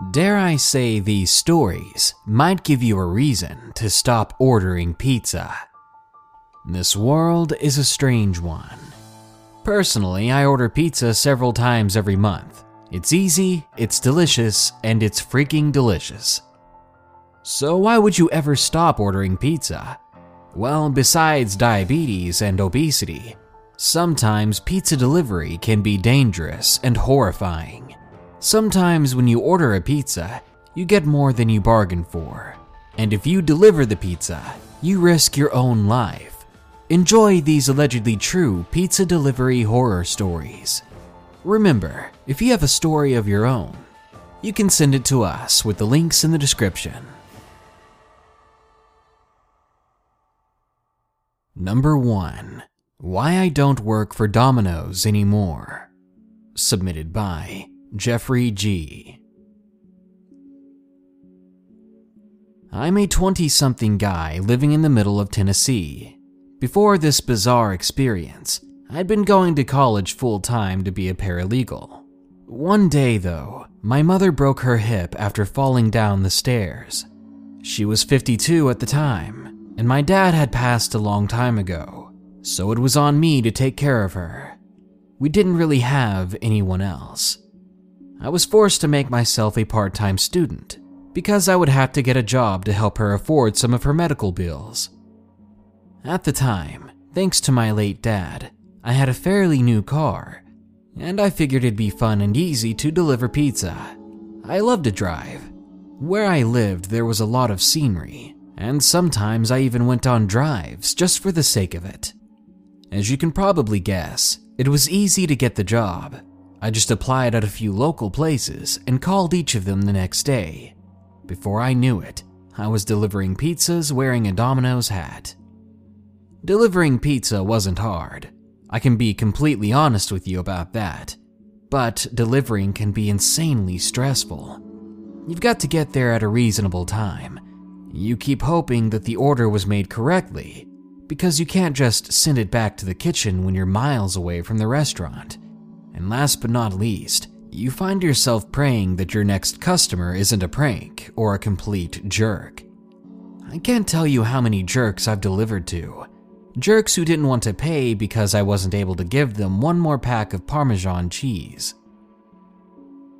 Dare I say these stories might give you a reason to stop ordering pizza. This world is a strange one. Personally, I order pizza several times every month. It's easy, it's delicious, and it's freaking delicious. So, why would you ever stop ordering pizza? Well, besides diabetes and obesity, sometimes pizza delivery can be dangerous and horrifying. Sometimes, when you order a pizza, you get more than you bargained for. And if you deliver the pizza, you risk your own life. Enjoy these allegedly true pizza delivery horror stories. Remember, if you have a story of your own, you can send it to us with the links in the description. Number 1 Why I Don't Work for Domino's Anymore. Submitted by Jeffrey G. I'm a 20 something guy living in the middle of Tennessee. Before this bizarre experience, I'd been going to college full time to be a paralegal. One day, though, my mother broke her hip after falling down the stairs. She was 52 at the time, and my dad had passed a long time ago, so it was on me to take care of her. We didn't really have anyone else. I was forced to make myself a part time student because I would have to get a job to help her afford some of her medical bills. At the time, thanks to my late dad, I had a fairly new car, and I figured it'd be fun and easy to deliver pizza. I loved to drive. Where I lived, there was a lot of scenery, and sometimes I even went on drives just for the sake of it. As you can probably guess, it was easy to get the job. I just applied at a few local places and called each of them the next day. Before I knew it, I was delivering pizzas wearing a Domino's hat. Delivering pizza wasn't hard. I can be completely honest with you about that. But delivering can be insanely stressful. You've got to get there at a reasonable time you keep hoping that the order was made correctly, because you can't just send it back to the kitchen when you're miles away from the restaurant. And last but not least, you find yourself praying that your next customer isn't a prank or a complete jerk. I can't tell you how many jerks I've delivered to. Jerks who didn't want to pay because I wasn't able to give them one more pack of Parmesan cheese.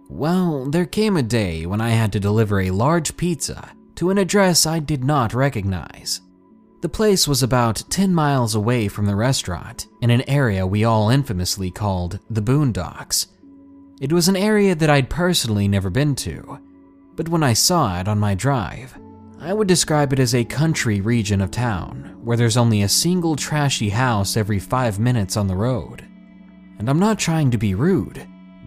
Well, there came a day when I had to deliver a large pizza to an address I did not recognize. The place was about 10 miles away from the restaurant in an area we all infamously called the Boondocks. It was an area that I'd personally never been to, but when I saw it on my drive, I would describe it as a country region of town where there's only a single trashy house every five minutes on the road. And I'm not trying to be rude,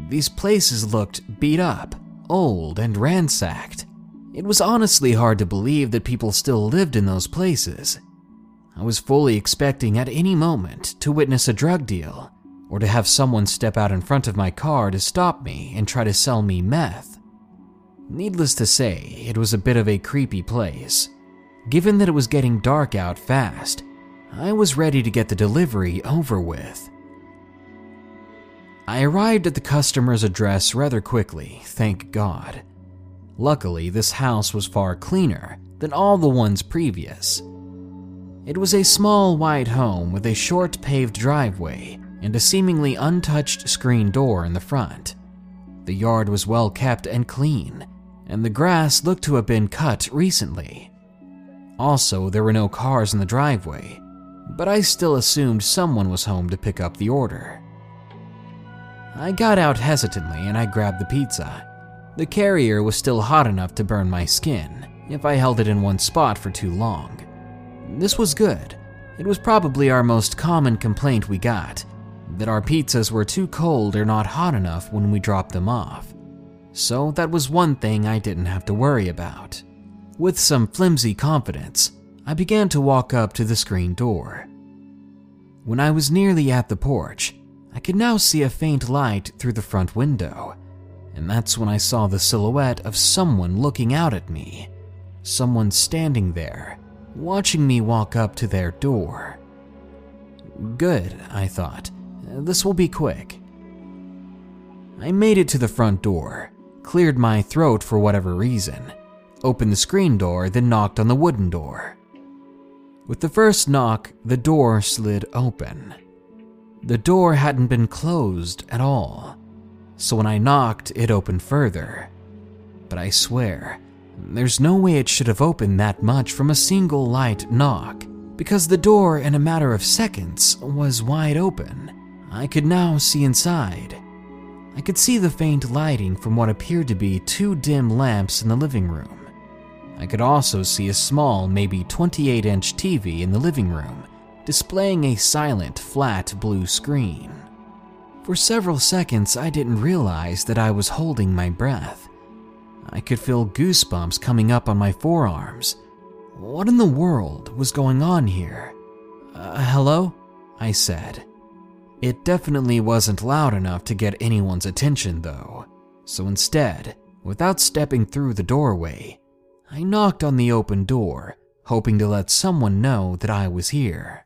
these places looked beat up, old, and ransacked. It was honestly hard to believe that people still lived in those places. I was fully expecting at any moment to witness a drug deal, or to have someone step out in front of my car to stop me and try to sell me meth. Needless to say, it was a bit of a creepy place. Given that it was getting dark out fast, I was ready to get the delivery over with. I arrived at the customer's address rather quickly, thank God. Luckily, this house was far cleaner than all the ones previous. It was a small white home with a short paved driveway and a seemingly untouched screen door in the front. The yard was well kept and clean, and the grass looked to have been cut recently. Also, there were no cars in the driveway, but I still assumed someone was home to pick up the order. I got out hesitantly and I grabbed the pizza. The carrier was still hot enough to burn my skin if I held it in one spot for too long. This was good. It was probably our most common complaint we got that our pizzas were too cold or not hot enough when we dropped them off. So that was one thing I didn't have to worry about. With some flimsy confidence, I began to walk up to the screen door. When I was nearly at the porch, I could now see a faint light through the front window and that's when I saw the silhouette of someone looking out at me. Someone standing there, watching me walk up to their door. Good, I thought. This will be quick. I made it to the front door, cleared my throat for whatever reason, opened the screen door, then knocked on the wooden door. With the first knock, the door slid open. The door hadn't been closed at all, so when I knocked, it opened further. But I swear, there's no way it should have opened that much from a single light knock, because the door, in a matter of seconds, was wide open. I could now see inside. I could see the faint lighting from what appeared to be two dim lamps in the living room. I could also see a small, maybe 28 inch TV in the living room, displaying a silent, flat blue screen. For several seconds, I didn't realize that I was holding my breath. I could feel goosebumps coming up on my forearms. What in the world was going on here? Uh, hello? I said. It definitely wasn't loud enough to get anyone's attention, though. So instead, without stepping through the doorway, I knocked on the open door, hoping to let someone know that I was here.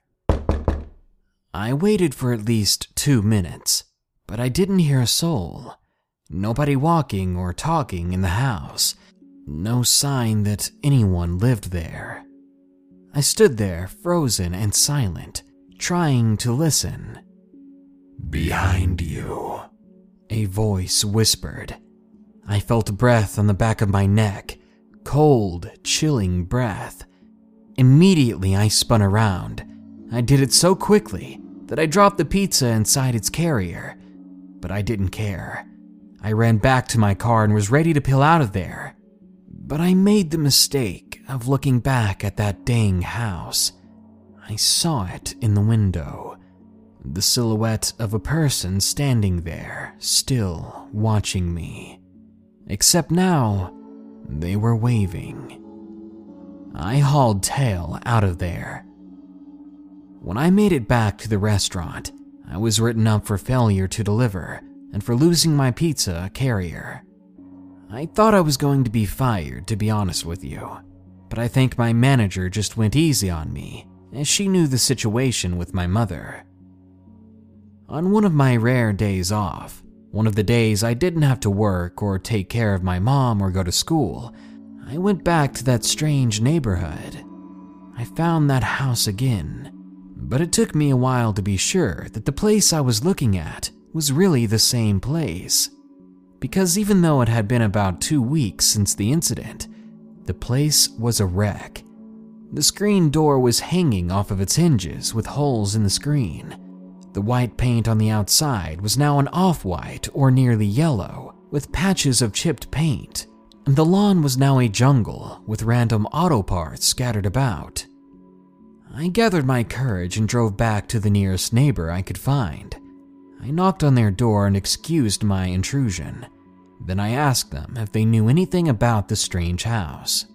I waited for at least two minutes, but I didn't hear a soul. Nobody walking or talking in the house. No sign that anyone lived there. I stood there, frozen and silent, trying to listen. Behind you, a voice whispered. I felt breath on the back of my neck, cold, chilling breath. Immediately, I spun around. I did it so quickly that I dropped the pizza inside its carrier, but I didn't care. I ran back to my car and was ready to peel out of there. But I made the mistake of looking back at that dang house. I saw it in the window. The silhouette of a person standing there, still watching me. Except now, they were waving. I hauled tail out of there. When I made it back to the restaurant, I was written up for failure to deliver and for losing my pizza carrier. I thought I was going to be fired, to be honest with you, but I think my manager just went easy on me, as she knew the situation with my mother. On one of my rare days off, one of the days I didn't have to work or take care of my mom or go to school, I went back to that strange neighborhood. I found that house again, but it took me a while to be sure that the place I was looking at was really the same place. Because even though it had been about two weeks since the incident, the place was a wreck. The screen door was hanging off of its hinges with holes in the screen. The white paint on the outside was now an off white or nearly yellow, with patches of chipped paint, and the lawn was now a jungle with random auto parts scattered about. I gathered my courage and drove back to the nearest neighbor I could find. I knocked on their door and excused my intrusion. Then I asked them if they knew anything about the strange house.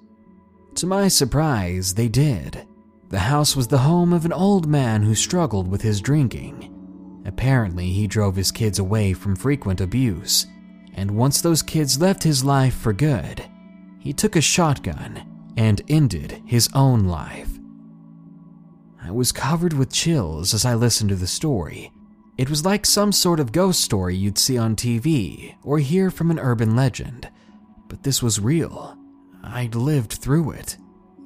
To my surprise, they did. The house was the home of an old man who struggled with his drinking. Apparently, he drove his kids away from frequent abuse, and once those kids left his life for good, he took a shotgun and ended his own life. I was covered with chills as I listened to the story it was like some sort of ghost story you'd see on TV or hear from an urban legend, but this was real. I'd lived through it.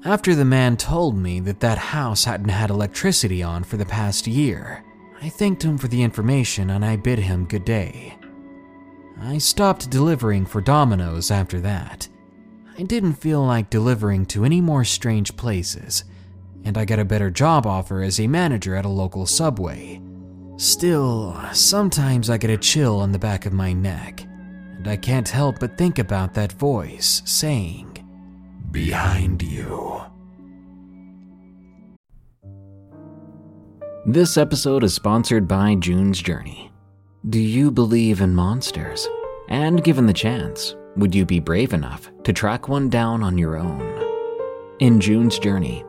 After the man told me that that house hadn't had electricity on for the past year, I thanked him for the information and I bid him good day. I stopped delivering for Domino's after that. I didn't feel like delivering to any more strange places, and I get a better job offer as a manager at a local subway. Still, sometimes I get a chill on the back of my neck, and I can't help but think about that voice saying, Behind you. This episode is sponsored by June's Journey. Do you believe in monsters? And given the chance, would you be brave enough to track one down on your own? In June's Journey,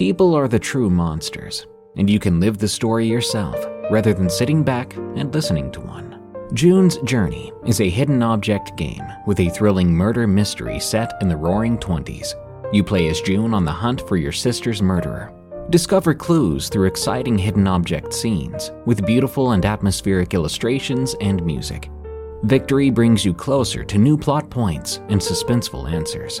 people are the true monsters, and you can live the story yourself rather than sitting back and listening to one. June's Journey is a hidden object game with a thrilling murder mystery set in the roaring 20s. You play as June on the hunt for your sister's murderer. Discover clues through exciting hidden object scenes with beautiful and atmospheric illustrations and music. Victory brings you closer to new plot points and suspenseful answers.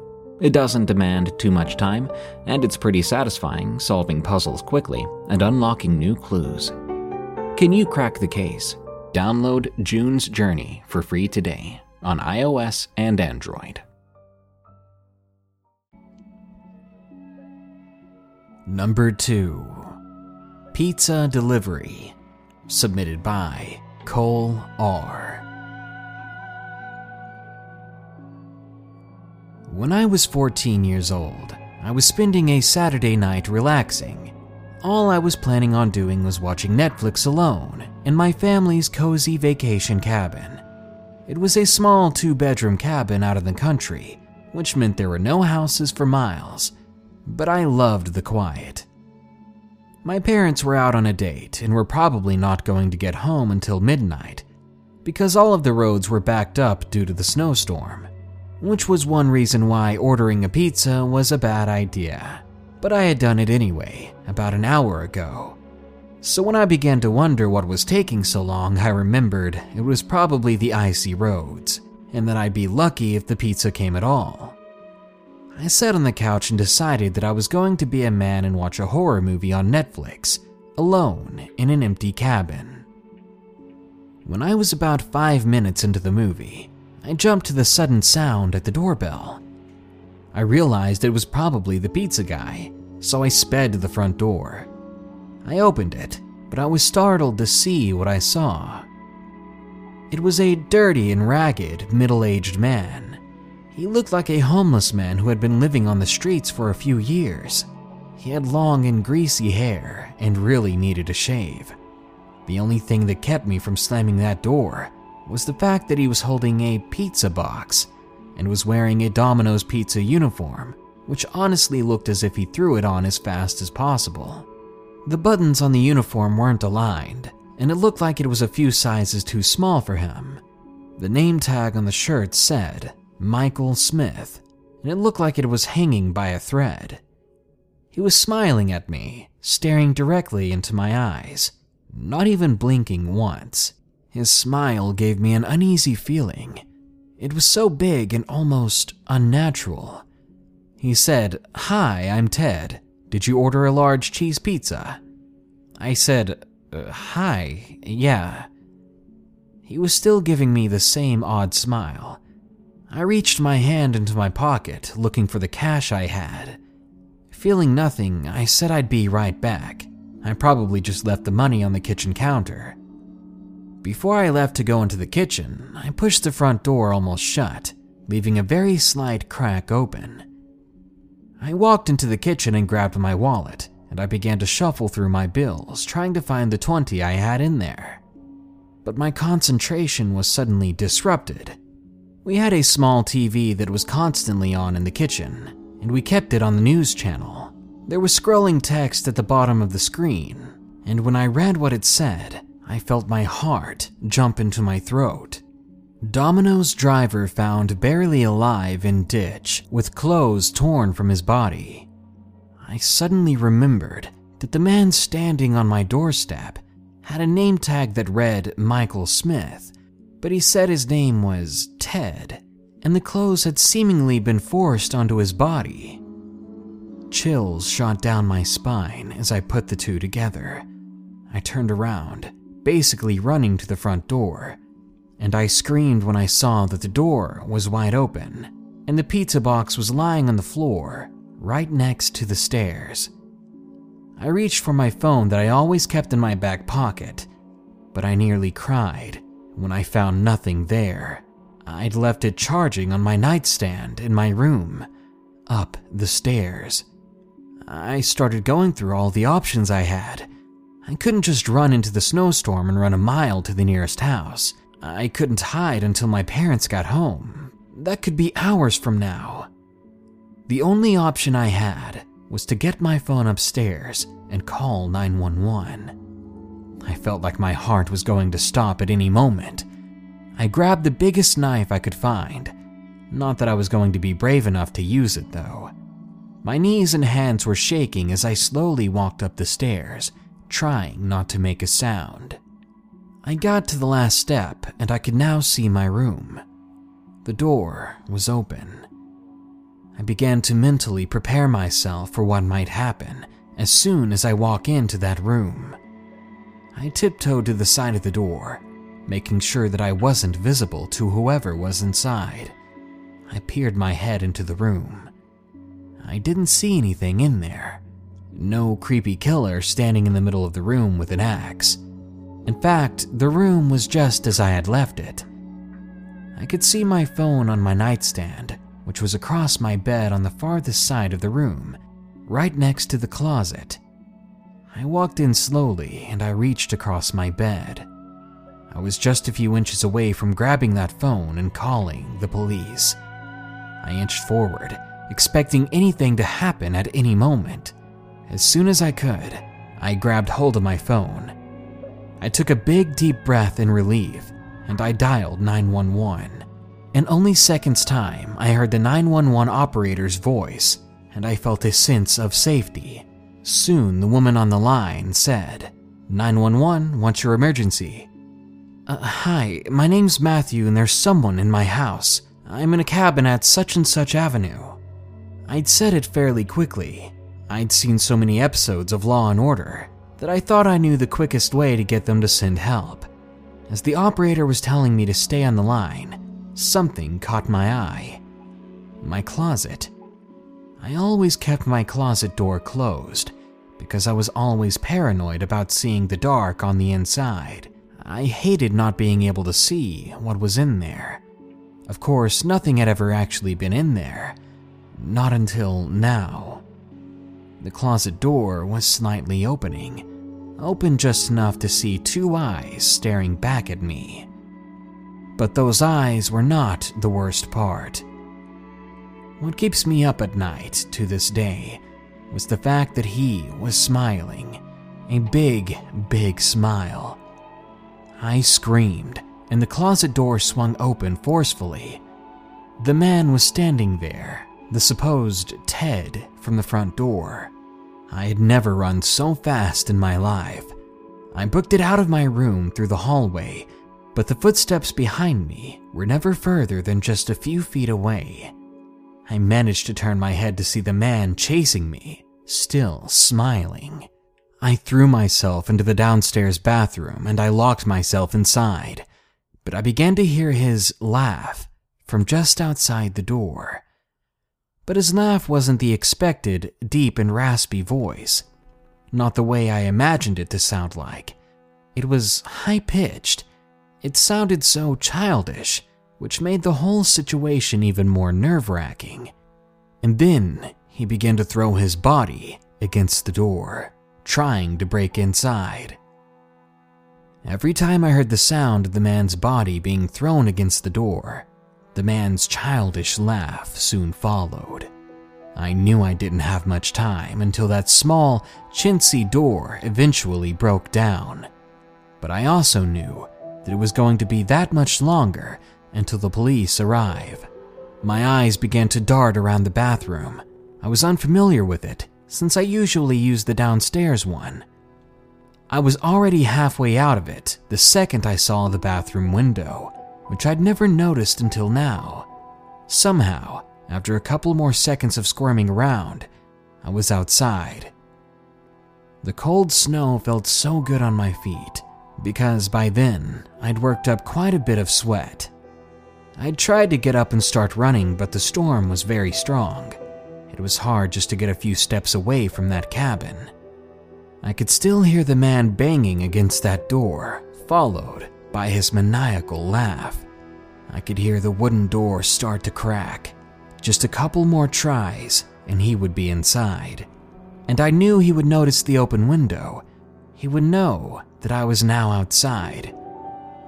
It doesn't demand too much time, and it's pretty satisfying solving puzzles quickly and unlocking new clues. Can you crack the case? Download June's Journey for free today on iOS and Android. Number 2 Pizza Delivery, submitted by Cole R. When I was 14 years old, I was spending a Saturday night relaxing. All I was planning on doing was watching Netflix alone in my family's cozy vacation cabin. It was a small two bedroom cabin out in the country, which meant there were no houses for miles, but I loved the quiet. My parents were out on a date and were probably not going to get home until midnight because all of the roads were backed up due to the snowstorm which was one reason why ordering a pizza was a bad idea. But I had done it anyway, about an hour ago. So when I began to wonder what was taking so long, I remembered it was probably the icy roads, and that I'd be lucky if the pizza came at all. I sat on the couch and decided that I was going to be a man and watch a horror movie on Netflix, alone in an empty cabin. When I was about five minutes into the movie, I jumped to the sudden sound at the doorbell. I realized it was probably the pizza guy, so I sped to the front door. I opened it, but I was startled to see what I saw. It was a dirty and ragged, middle aged man. He looked like a homeless man who had been living on the streets for a few years. He had long and greasy hair and really needed a shave. The only thing that kept me from slamming that door was the fact that he was holding a pizza box and was wearing a Domino's pizza uniform, which honestly looked as if he threw it on as fast as possible. The buttons on the uniform weren't aligned, and it looked like it was a few sizes too small for him. The name tag on the shirt said Michael Smith, and it looked like it was hanging by a thread. He was smiling at me, staring directly into my eyes, not even blinking once. His smile gave me an uneasy feeling. It was so big and almost unnatural. He said, Hi, I'm Ted. Did you order a large cheese pizza? I said, uh, Hi, yeah. He was still giving me the same odd smile. I reached my hand into my pocket, looking for the cash I had. Feeling nothing, I said I'd be right back. I probably just left the money on the kitchen counter. Before I left to go into the kitchen, I pushed the front door almost shut, leaving a very slight crack open. I walked into the kitchen and grabbed my wallet, and I began to shuffle through my bills, trying to find the 20 I had in there. But my concentration was suddenly disrupted. We had a small TV that was constantly on in the kitchen, and we kept it on the news channel. There was scrolling text at the bottom of the screen, and when I read what it said, I felt my heart jump into my throat. Domino's driver found barely alive in ditch with clothes torn from his body. I suddenly remembered that the man standing on my doorstep had a name tag that read Michael Smith, but he said his name was Ted, and the clothes had seemingly been forced onto his body. Chills shot down my spine as I put the two together. I turned around basically running to the front door, and I screamed when I saw that the door was wide open and the pizza box was lying on the floor right next to the stairs. I reached for my phone that I always kept in my back pocket, but I nearly cried when I found nothing there. I'd left it charging on my nightstand in my room, up the stairs. I started going through all the options I had I couldn't just run into the snowstorm and run a mile to the nearest house. I couldn't hide until my parents got home. That could be hours from now. The only option I had was to get my phone upstairs and call 911. I felt like my heart was going to stop at any moment. I grabbed the biggest knife I could find. Not that I was going to be brave enough to use it, though. My knees and hands were shaking as I slowly walked up the stairs, trying not to make a sound. I got to the last step and I could now see my room. The door was open. I began to mentally prepare myself for what might happen as soon as I walk into that room. I tiptoed to the side of the door, making sure that I wasn't visible to whoever was inside. I peered my head into the room. I didn't see anything in there. No creepy killer standing in the middle of the room with an axe. In fact, the room was just as I had left it. I could see my phone on my nightstand, which was across my bed on the farthest side of the room, right next to the closet. I walked in slowly and I reached across my bed. I was just a few inches away from grabbing that phone and calling the police. I inched forward, expecting anything to happen at any moment. As soon as I could, I grabbed hold of my phone. I took a big deep breath in relief and I dialed 911. In only seconds' time, I heard the 911 operator's voice and I felt a sense of safety. Soon, the woman on the line said, 911, what's your emergency? Uh, hi, my name's Matthew and there's someone in my house. I'm in a cabin at such and such avenue. I'd said it fairly quickly. I'd seen so many episodes of Law and Order that I thought I knew the quickest way to get them to send help. As the operator was telling me to stay on the line, something caught my eye. My closet. I always kept my closet door closed because I was always paranoid about seeing the dark on the inside. I hated not being able to see what was in there. Of course, nothing had ever actually been in there. Not until now. The closet door was slightly opening, open just enough to see two eyes staring back at me. But those eyes were not the worst part. What keeps me up at night to this day was the fact that he was smiling. A big, big smile. I screamed, and the closet door swung open forcefully. The man was standing there, the supposed Ted from the front door. I had never run so fast in my life. I booked it out of my room through the hallway, but the footsteps behind me were never further than just a few feet away. I managed to turn my head to see the man chasing me, still smiling. I threw myself into the downstairs bathroom and I locked myself inside, but I began to hear his laugh from just outside the door. But his laugh wasn't the expected deep and raspy voice, not the way I imagined it to sound like. It was high pitched. It sounded so childish which made the whole situation even more nerve wracking. And then he began to throw his body against the door, trying to break inside. Every time I heard the sound of the man's body being thrown against the door, the man's childish laugh soon followed. I knew I didn't have much time until that small, chintzy door eventually broke down. But I also knew that it was going to be that much longer until the police arrive. My eyes began to dart around the bathroom. I was unfamiliar with it, since I usually use the downstairs one. I was already halfway out of it the second I saw the bathroom window, which I'd never noticed until now. Somehow, after a couple more seconds of squirming around, I was outside. The cold snow felt so good on my feet because by then I'd worked up quite a bit of sweat. I'd tried to get up and start running, but the storm was very strong. It was hard just to get a few steps away from that cabin. I could still hear the man banging against that door, followed by his maniacal laugh. I could hear the wooden door start to crack. Just a couple more tries, and he would be inside. And I knew he would notice the open window. He would know that I was now outside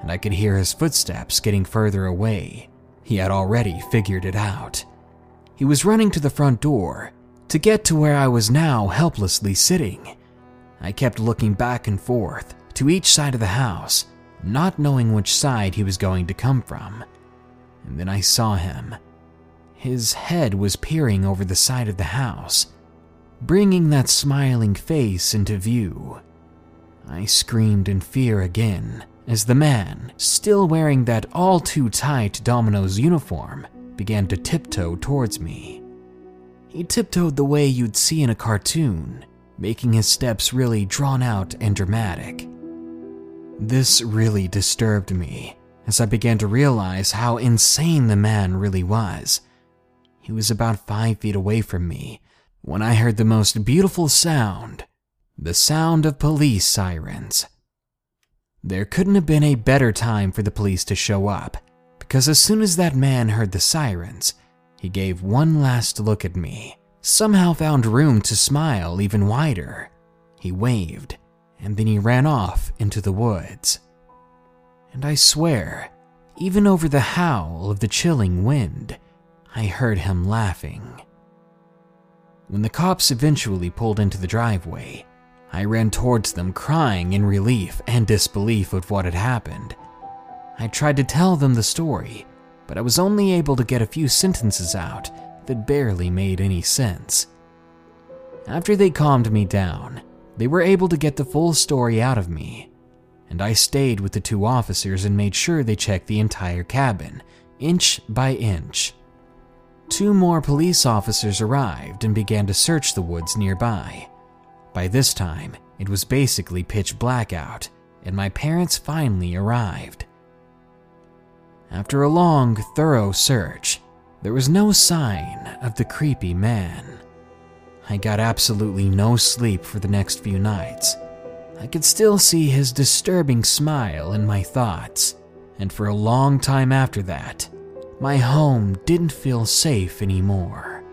and I could hear his footsteps getting further away. He had already figured it out. He was running to the front door to get to where I was now helplessly sitting. I kept looking back and forth to each side of the house, not knowing which side he was going to come from. And then I saw him. His head was peering over the side of the house, bringing that smiling face into view. I screamed in fear again as the man, still wearing that all too tight Domino's uniform, began to tiptoe towards me. He tiptoed the way you'd see in a cartoon, making his steps really drawn out and dramatic. This really disturbed me as I began to realize how insane the man really was. He was about five feet away from me when I heard the most beautiful sound the sound of police sirens. There couldn't have been a better time for the police to show up, because as soon as that man heard the sirens, he gave one last look at me, somehow found room to smile even wider. He waved, and then he ran off into the woods. And I swear, even over the howl of the chilling wind, I heard him laughing. When the cops eventually pulled into the driveway, I ran towards them crying in relief and disbelief of what had happened. I tried to tell them the story, but I was only able to get a few sentences out that barely made any sense. After they calmed me down, they were able to get the full story out of me, and I stayed with the two officers and made sure they checked the entire cabin, inch by inch. Two more police officers arrived and began to search the woods nearby. By this time, it was basically pitch black out, and my parents finally arrived. After a long, thorough search, there was no sign of the creepy man. I got absolutely no sleep for the next few nights. I could still see his disturbing smile in my thoughts, and for a long time after that, my home didn't feel safe anymore.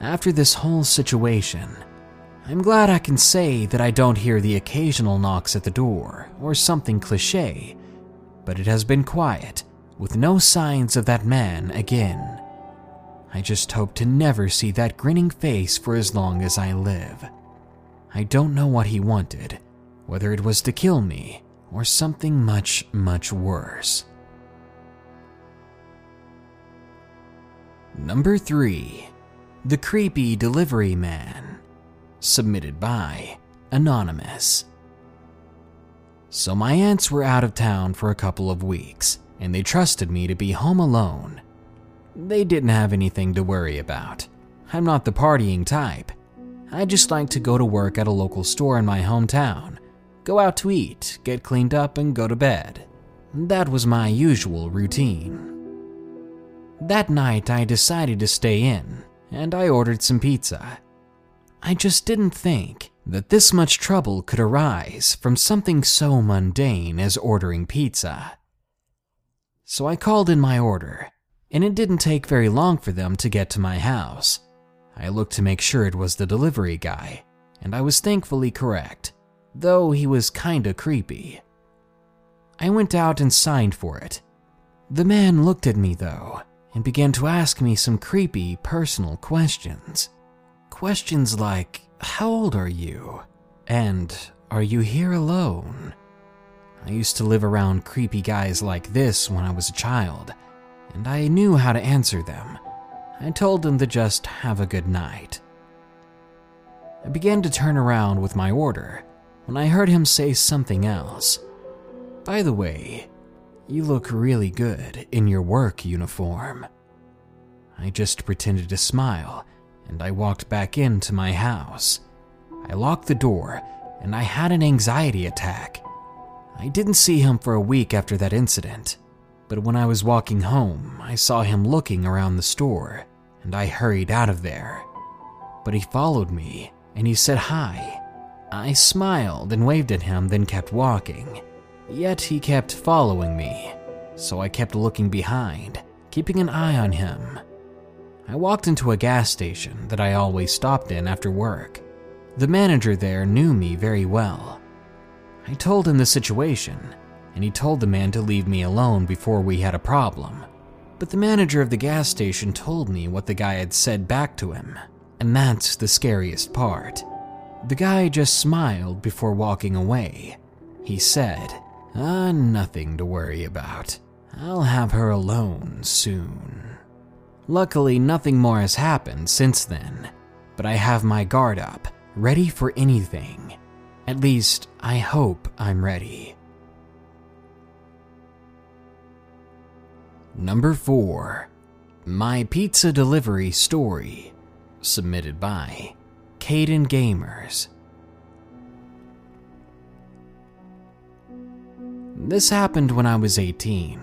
After this whole situation, I'm glad I can say that I don't hear the occasional knocks at the door or something cliche, but it has been quiet, with no signs of that man again. I just hope to never see that grinning face for as long as I live. I don't know what he wanted, whether it was to kill me or something much, much worse. Number 3 The Creepy Delivery Man submitted by Anonymous. So, my aunts were out of town for a couple of weeks, and they trusted me to be home alone. They didn't have anything to worry about. I'm not the partying type. I just like to go to work at a local store in my hometown, go out to eat, get cleaned up, and go to bed. That was my usual routine. That night, I decided to stay in, and I ordered some pizza. I just didn't think that this much trouble could arise from something so mundane as ordering pizza. So I called in my order, and it didn't take very long for them to get to my house. I looked to make sure it was the delivery guy, and I was thankfully correct, though he was kinda creepy. I went out and signed for it. The man looked at me, though, and began to ask me some creepy personal questions. Questions like, How old are you? And, Are you here alone? I used to live around creepy guys like this when I was a child, and I knew how to answer them. I told them to just have a good night. I began to turn around with my order when I heard him say something else. By the way, you look really good in your work uniform. I just pretended to smile and I walked back into my house. I locked the door, and I had an anxiety attack. I didn't see him for a week after that incident, but when I was walking home, I saw him looking around the store, and I hurried out of there. But he followed me, and he said hi. I smiled and waved at him, then kept walking. Yet he kept following me, so I kept looking behind, keeping an eye on him. I walked into a gas station that I always stopped in after work. The manager there knew me very well. I told him the situation, and he told the man to leave me alone before we had a problem. But the manager of the gas station told me what the guy had said back to him, and that's the scariest part. The guy just smiled before walking away. He said, Ah, nothing to worry about. I'll have her alone soon. Luckily, nothing more has happened since then, but I have my guard up, ready for anything. At least, I hope I'm ready. Number 4 My Pizza Delivery Story, submitted by Caden Gamers. This happened when I was 18.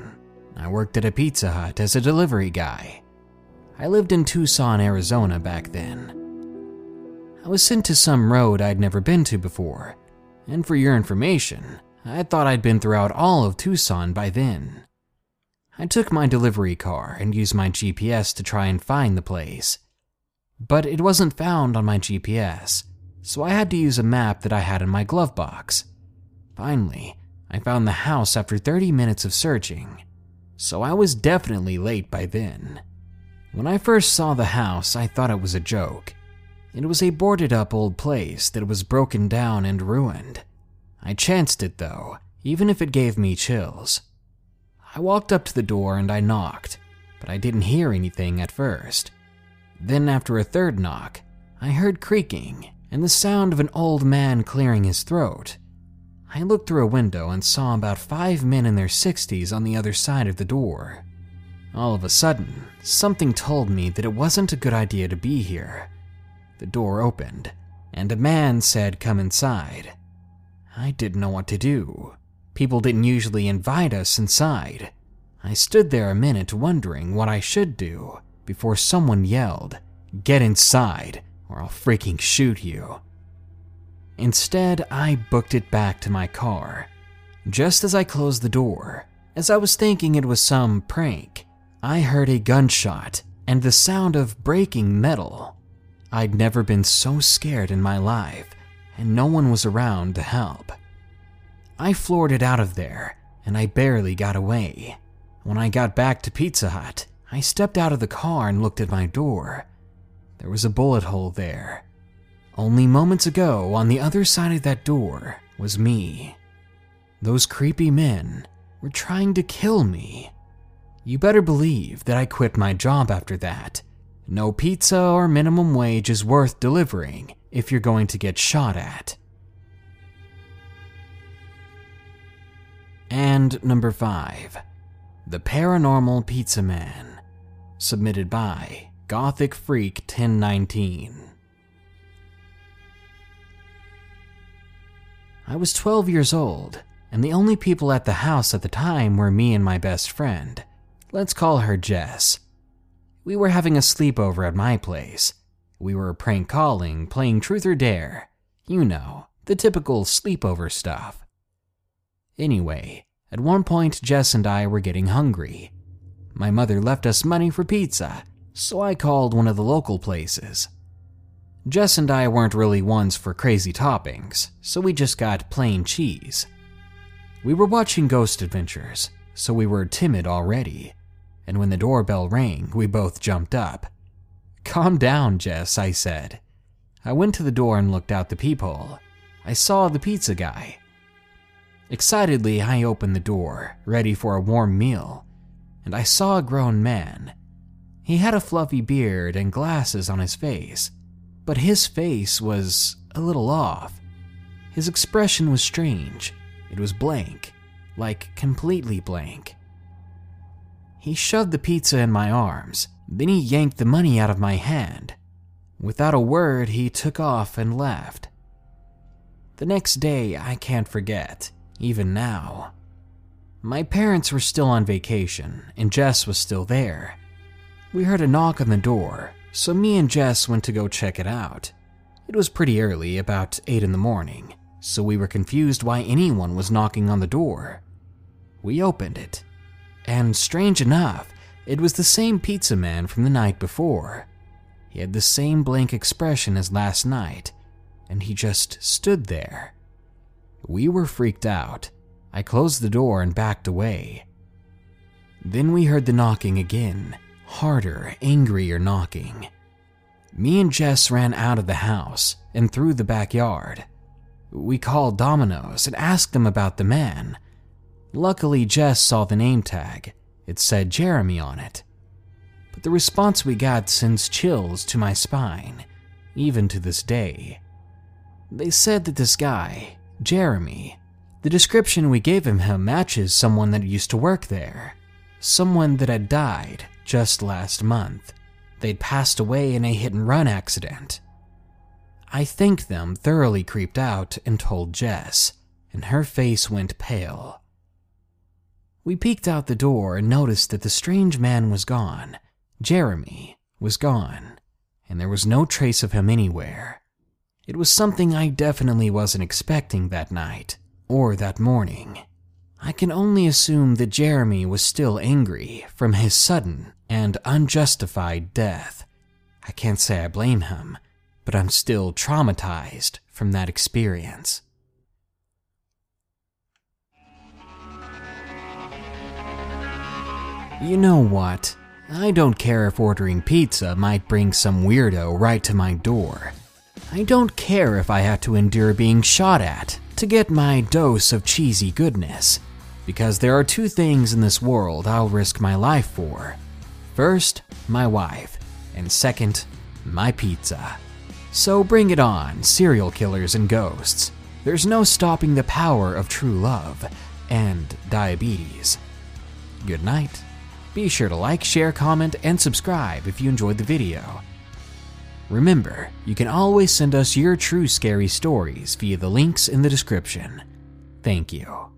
I worked at a Pizza Hut as a delivery guy. I lived in Tucson, Arizona back then. I was sent to some road I'd never been to before, and for your information, I thought I'd been throughout all of Tucson by then. I took my delivery car and used my GPS to try and find the place. But it wasn't found on my GPS, so I had to use a map that I had in my glove box. Finally, I found the house after 30 minutes of searching, so I was definitely late by then. When I first saw the house, I thought it was a joke. It was a boarded up old place that was broken down and ruined. I chanced it though, even if it gave me chills. I walked up to the door and I knocked, but I didn't hear anything at first. Then, after a third knock, I heard creaking and the sound of an old man clearing his throat. I looked through a window and saw about five men in their 60s on the other side of the door. All of a sudden, something told me that it wasn't a good idea to be here. The door opened, and a man said, Come inside. I didn't know what to do. People didn't usually invite us inside. I stood there a minute wondering what I should do before someone yelled, Get inside, or I'll freaking shoot you. Instead, I booked it back to my car. Just as I closed the door, as I was thinking it was some prank, I heard a gunshot and the sound of breaking metal. I'd never been so scared in my life, and no one was around to help. I floored it out of there, and I barely got away. When I got back to Pizza Hut, I stepped out of the car and looked at my door. There was a bullet hole there. Only moments ago, on the other side of that door, was me. Those creepy men were trying to kill me. You better believe that I quit my job after that. No pizza or minimum wage is worth delivering if you're going to get shot at. And number 5. The Paranormal Pizza Man. Submitted by Gothic Freak 1019. I was 12 years old, and the only people at the house at the time were me and my best friend. Let's call her Jess. We were having a sleepover at my place. We were prank calling, playing truth or dare. You know, the typical sleepover stuff. Anyway, at one point, Jess and I were getting hungry. My mother left us money for pizza, so I called one of the local places. Jess and I weren't really ones for crazy toppings, so we just got plain cheese. We were watching Ghost Adventures, so we were timid already, and when the doorbell rang, we both jumped up. Calm down, Jess, I said. I went to the door and looked out the peephole. I saw the pizza guy. Excitedly, I opened the door, ready for a warm meal, and I saw a grown man. He had a fluffy beard and glasses on his face, but his face was a little off. His expression was strange. It was blank, like completely blank. He shoved the pizza in my arms, then he yanked the money out of my hand. Without a word, he took off and left. The next day, I can't forget even now. My parents were still on vacation, and Jess was still there. We heard a knock on the door, so me and Jess went to go check it out. It was pretty early, about 8 in the morning, so we were confused why anyone was knocking on the door. We opened it, and strange enough, it was the same pizza man from the night before. He had the same blank expression as last night, and he just stood there. We were freaked out. I closed the door and backed away. Then we heard the knocking again, harder, angrier knocking. Me and Jess ran out of the house and through the backyard. We called Domino's and asked them about the man. Luckily, Jess saw the name tag. It said Jeremy on it. But the response we got sends chills to my spine, even to this day. They said that this guy, Jeremy, the description we gave him matches someone that used to work there. Someone that had died just last month. They'd passed away in a hit and run accident. I thanked them, thoroughly creeped out, and told Jess, and her face went pale. We peeked out the door and noticed that the strange man was gone. Jeremy was gone, and there was no trace of him anywhere. It was something I definitely wasn't expecting that night or that morning. I can only assume that Jeremy was still angry from his sudden and unjustified death. I can't say I blame him, but I'm still traumatized from that experience. You know what? I don't care if ordering pizza might bring some weirdo right to my door. I don't care if I have to endure being shot at to get my dose of cheesy goodness, because there are two things in this world I'll risk my life for. First, my wife, and second, my pizza. So bring it on, serial killers and ghosts. There's no stopping the power of true love and diabetes. Good night. Be sure to like, share, comment, and subscribe if you enjoyed the video. Remember, you can always send us your true scary stories via the links in the description. Thank you.